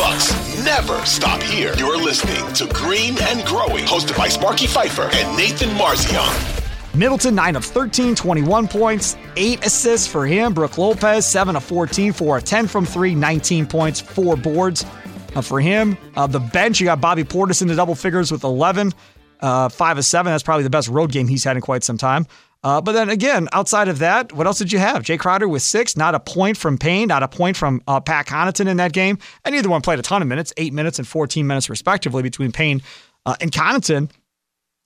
Bucks never stop here. You're listening to Green and Growing, hosted by Sparky Fifer and Nathan Marzion. Middleton, 9 of 13, 21 points, 8 assists for him. Brook Lopez, 7 of 14, 4 of 10 from 3, 19 points, 4 boards uh, for him. Uh, the bench, you got Bobby Portis into double figures with 11, uh, 5 of 7. That's probably the best road game he's had in quite some time. Uh, but then again, outside of that, what else did you have? Jae Crowder with six, not a point from Payne, not a point from uh, Pat Connaughton in that game. And neither one played a ton of minutes, eight minutes and 14 minutes respectively between Payne uh, and Connaughton.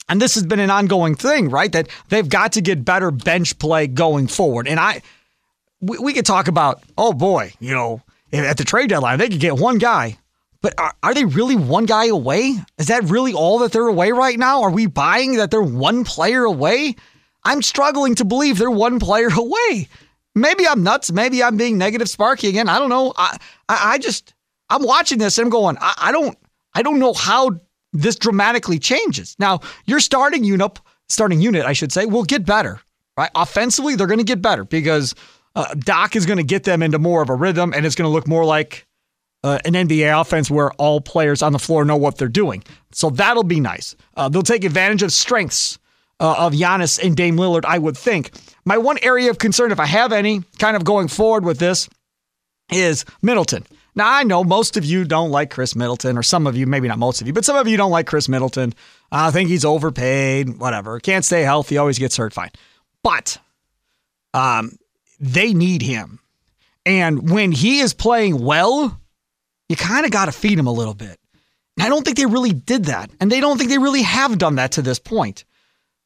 And this has been an ongoing thing, right? That they've got to get better bench play going forward. And I, we, we could talk about, oh boy, you know, at the trade deadline, they could get one guy. But are, are they really one guy away? Is that really all that they're away right now? Are we buying that they're one player away? I'm struggling to believe they're one player away. Maybe I'm nuts. Maybe I'm being negative Sparky again. I don't know. I, I, I just, I'm watching this and I'm going, I, I don't, I don't know how this dramatically changes. Now, your starting unit, starting unit, I should say, will get better. Right? Offensively, they're going to get better because uh, Doc is going to get them into more of a rhythm, and it's going to look more like uh, an NBA offense where all players on the floor know what they're doing. So that'll be nice. Uh, they'll take advantage of strengths uh, of Giannis and Dame Lillard, I would think. My one area of concern, if I have any, kind of going forward with this, is Middleton. Now, I know most of you don't like Khris Middleton, or some of you, maybe not most of you, but some of you don't like Khris Middleton. I think he's overpaid, whatever. Can't stay healthy, always gets hurt, fine. But um, they need him. And when he is playing well, you kind of got to feed him a little bit. And I don't think they really did that. And they don't think they really have done that to this point.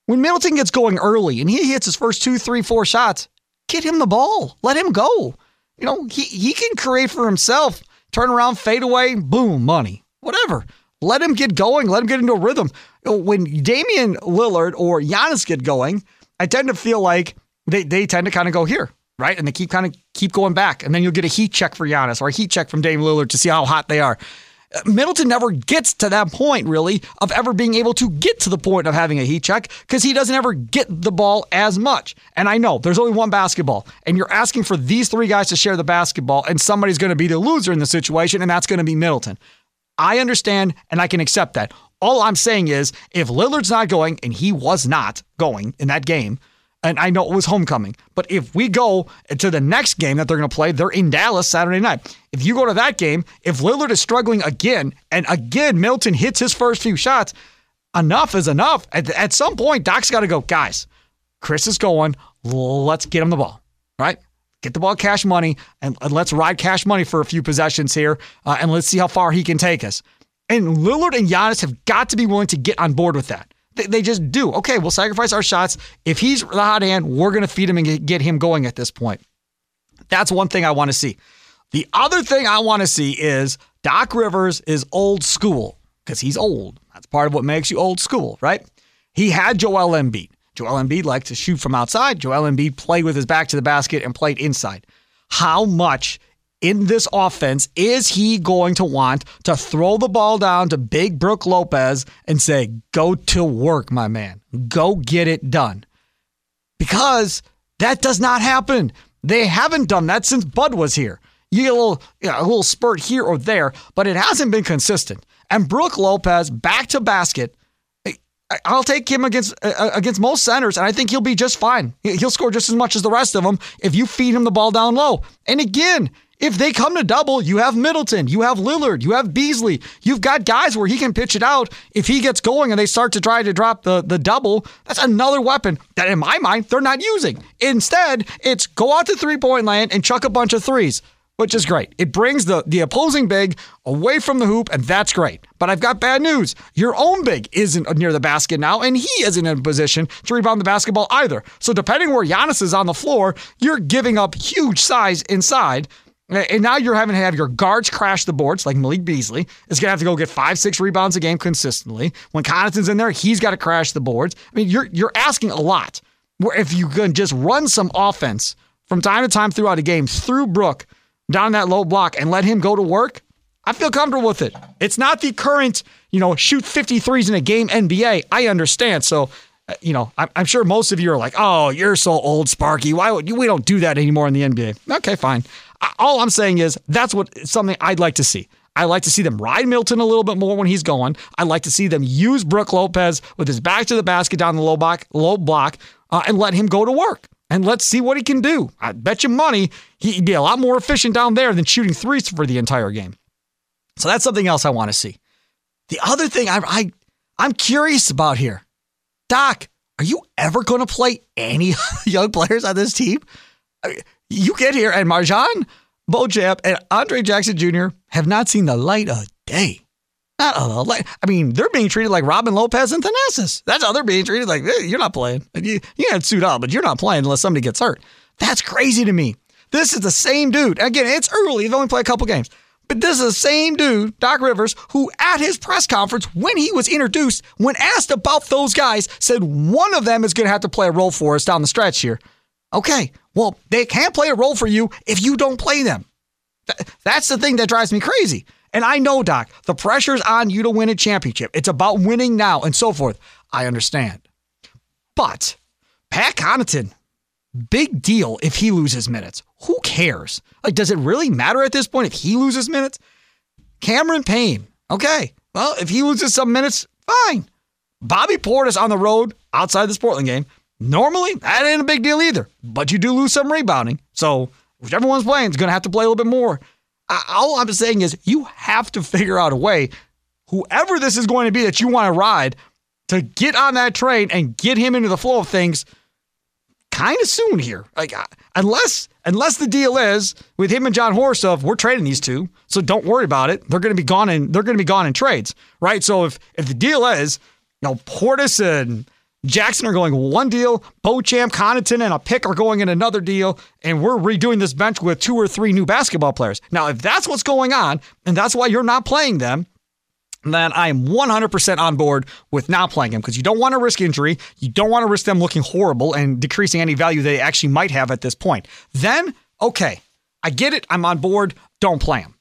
When Middleton gets going early and he hits his first two, three, four shots, get him the ball. Let him go. You know, he, he can create for himself, turn around, fade away, boom, money, whatever. Let him get going. Let him get into a rhythm. When Damian Lillard or Giannis get going, I tend to feel like they, they tend to kind of go here, right? And they keep kind of keep going back. And then you'll get a heat check for Giannis or a heat check from Dame Lillard to see how hot they are. Uh, Middleton never gets to that point, really, of ever being able to get to the point of having a heat check because he doesn't ever get the ball as much. And I know there's only one basketball, and you're asking for these three guys to share the basketball, and somebody's going to be the loser in the situation, and that's going to be Middleton. I understand, and I can accept that. All I'm saying is if Lillard's not going, and he was not going in that game, and I know it was homecoming. But if we go to the next game that they're going to play, they're in Dallas Saturday night. If you go to that game, if Lillard is struggling again, and again Middleton hits his first few shots, enough is enough. At, at some point, Doc's got to go, guys. Khris is going. Let's get him the ball, right? Get the ball cash money, and, and let's ride cash money for a few possessions here, uh, and let's see how far he can take us. And Lillard and Giannis have got to be willing to get on board with that. They, just do. Okay, we'll sacrifice our shots. If he's the hot hand, we're going to feed him and get him going at this point. That's one thing I want to see. The other thing I want to see is Doc Rivers is old school because he's old. That's part of what makes you old school, right? He had Joel Embiid. Joel Embiid liked to shoot from outside. Joel Embiid played with his back to the basket and played inside. How much in this offense is he going to want to throw the ball down to Big Brook Lopez and say, go to work, my man? Go get it done. Because that does not happen. They haven't done that since Bud was here. You get a little, you know, a little spurt here or there, but it hasn't been consistent. And Brook Lopez back to basket. I'll take him against uh, against most centers, and I think he'll be just fine. He'll score just as much as the rest of them if you feed him the ball down low. And again, if they come to double, you have Middleton, you have Lillard, you have Beasley. You've got guys where he can pitch it out. If he gets going and they start to try to drop the, the double, that's another weapon that, in my mind, they're not using. Instead, it's go out to three point land and chuck a bunch of threes, which is great. It brings the, the opposing big away from the hoop, and that's great. But I've got bad news. Your own big isn't near the basket now, and he isn't in a position to rebound the basketball either. So, depending where Giannis is on the floor, you're giving up huge size inside. And now you're having to have your guards crash the boards, like Malik Beasley is going to have to go get five, six rebounds a game consistently. When Connaughton's in there, he's got to crash the boards. I mean, you're you're asking a lot. Where if you can just run some offense from time to time throughout a game through Brook down that low block and let him go to work, I feel comfortable with it. It's not the current, you know, shoot 53s in a game NBA. I understand. So uh, you know, I'm, sure most of you are like, "Oh, you're so old, Sparky. Why would you? We don't do that anymore in the NBA." Okay, fine all I'm saying is that's what something I'd like to see. I like to see them ride Middleton a little bit more when he's going. I like to see them use Brook Lopez with his back to the basket down the low block, low block, uh, and let him go to work. And let's see what he can do. I bet you money he'd be a lot more efficient down there than shooting threes for the entire game. So that's something else I want to see. The other thing I, I I'm curious about here, Doc, are you ever going to play any young players on this team? You get here, and MarJon, Beauchamp and Andre Jackson Jr. have not seen the light of day. Not a light. I mean, they're being treated like Robin Lopez and Thanasis. That's how they're being treated. Like eh, you're not playing. You you can suit up, but you're not playing unless somebody gets hurt. That's crazy to me. This is the same dude. Again, it's early. They've only played a couple games. But this is the same dude, Doc Rivers, who at his press conference, when he was introduced, when asked about those guys, said one of them is going to have to play a role for us down the stretch here. Okay, well, they can't play a role for you if you don't play them. That's the thing that drives me crazy. And I know, Doc, the pressure's on you to win a championship. It's about winning now and so forth. I understand. But Pat Connaughton, big deal if he loses minutes. Who cares? Like, does it really matter at this point if he loses minutes? Cameron Payne, okay. Well, if he loses some minutes, fine. Bobby Portis on the road outside this Portland game. Normally, that ain't a big deal either. But you do lose some rebounding. So whichever one's playing is going to have to play a little bit more. All I'm saying is you have to figure out a way, whoever this is going to be that you want to ride, to get on that train and get him into the flow of things kind of soon here. Like unless unless the deal is with him and Jon Horst of we're trading these two, so don't worry about it. They're going to be gone in they're going to be gone in trades, right? So if if the deal is you know Portis and Jackson are going one deal, Beauchamp, Connaughton, and a pick are going in another deal, and we're redoing this bench with two or three new basketball players. Now, if that's what's going on, and that's why you're not playing them, then I am 100% on board with not playing them because you don't want to risk injury. You don't want to risk them looking horrible and decreasing any value they actually might have at this point. Then, okay, I get it. I'm on board. Don't play them.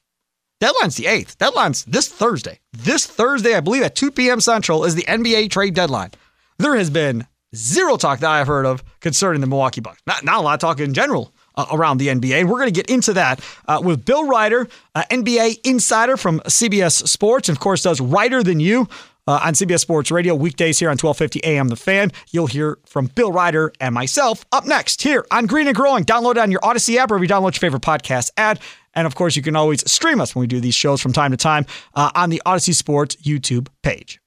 Deadline's the 8th. Deadline's this Thursday. This Thursday, I believe at 2 p.m. Central, is the NBA trade deadline there has been zero talk that I've heard of concerning the Milwaukee Bucks. Not, not a lot of talk in general uh, around the NBA. And we're going to get into that uh, with Bill Reiter, uh, NBA insider from CBS Sports, and of course, does Reiter Than You. Uh, on CBS Sports Radio, weekdays here on 1250 AM The Fan. You'll hear from Bill Reiter and myself up next here on Green and Growing. Download it on your Audacy app or if you download your favorite podcast ad. And of course, you can always stream us when we do these shows from time to time uh, on the Audacy Sports YouTube page.